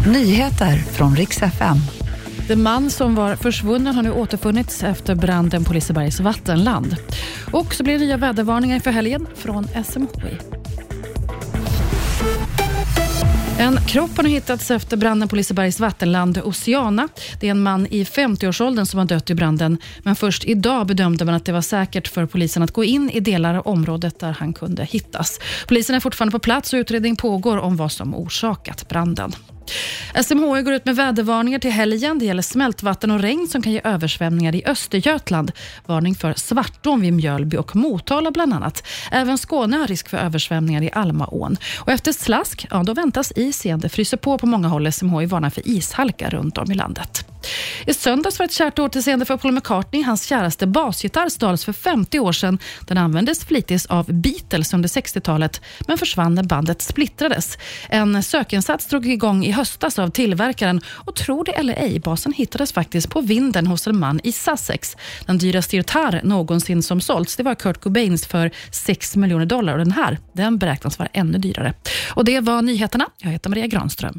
Nyheter från riks FM. Den man som var försvunnen har nu återfunnits efter branden på Lisebergs vattenland. Och så blir det nya vädervarningar för helgen från SMHI. En kropp har nu hittats efter branden på Lisebergs vattenland, Oceana. Det är en man i 50-årsåldern som har dött i branden, men först idag bedömde man att det var säkert för polisen att gå in i delar av området där han kunde hittas. Polisen är fortfarande på plats och utredning pågår om vad som orsakat branden. SMHI går ut med vädervarningar till helgen. Det gäller smältvatten och regn som kan ge översvämningar i Östergötland. Varning för svartån vid Mjölby och Motala bland annat. Även Skåne har risk för översvämningar i Almaån. Och efter slask ja, då väntas is igen. Det fryser på på många håll. SMHI varnar för ishalka runt om i landet. I söndags var ett kärt återseende för Paul McCartney. Hans käraste basgitarr stals för 50 år sedan. Den användes flitigt av Beatles under 60-talet, men försvann när bandet splittrades. En sökinsats drog igång i höstas av tillverkaren och tro det eller ej, basen hittades faktiskt på vinden hos en man i Sussex. Den dyraste gitarr någonsin som sålts, det var Kurt Cobains för 6 miljoner dollar och den här, den beräknas vara ännu dyrare. Och Det var nyheterna. Jag heter Maria Granström.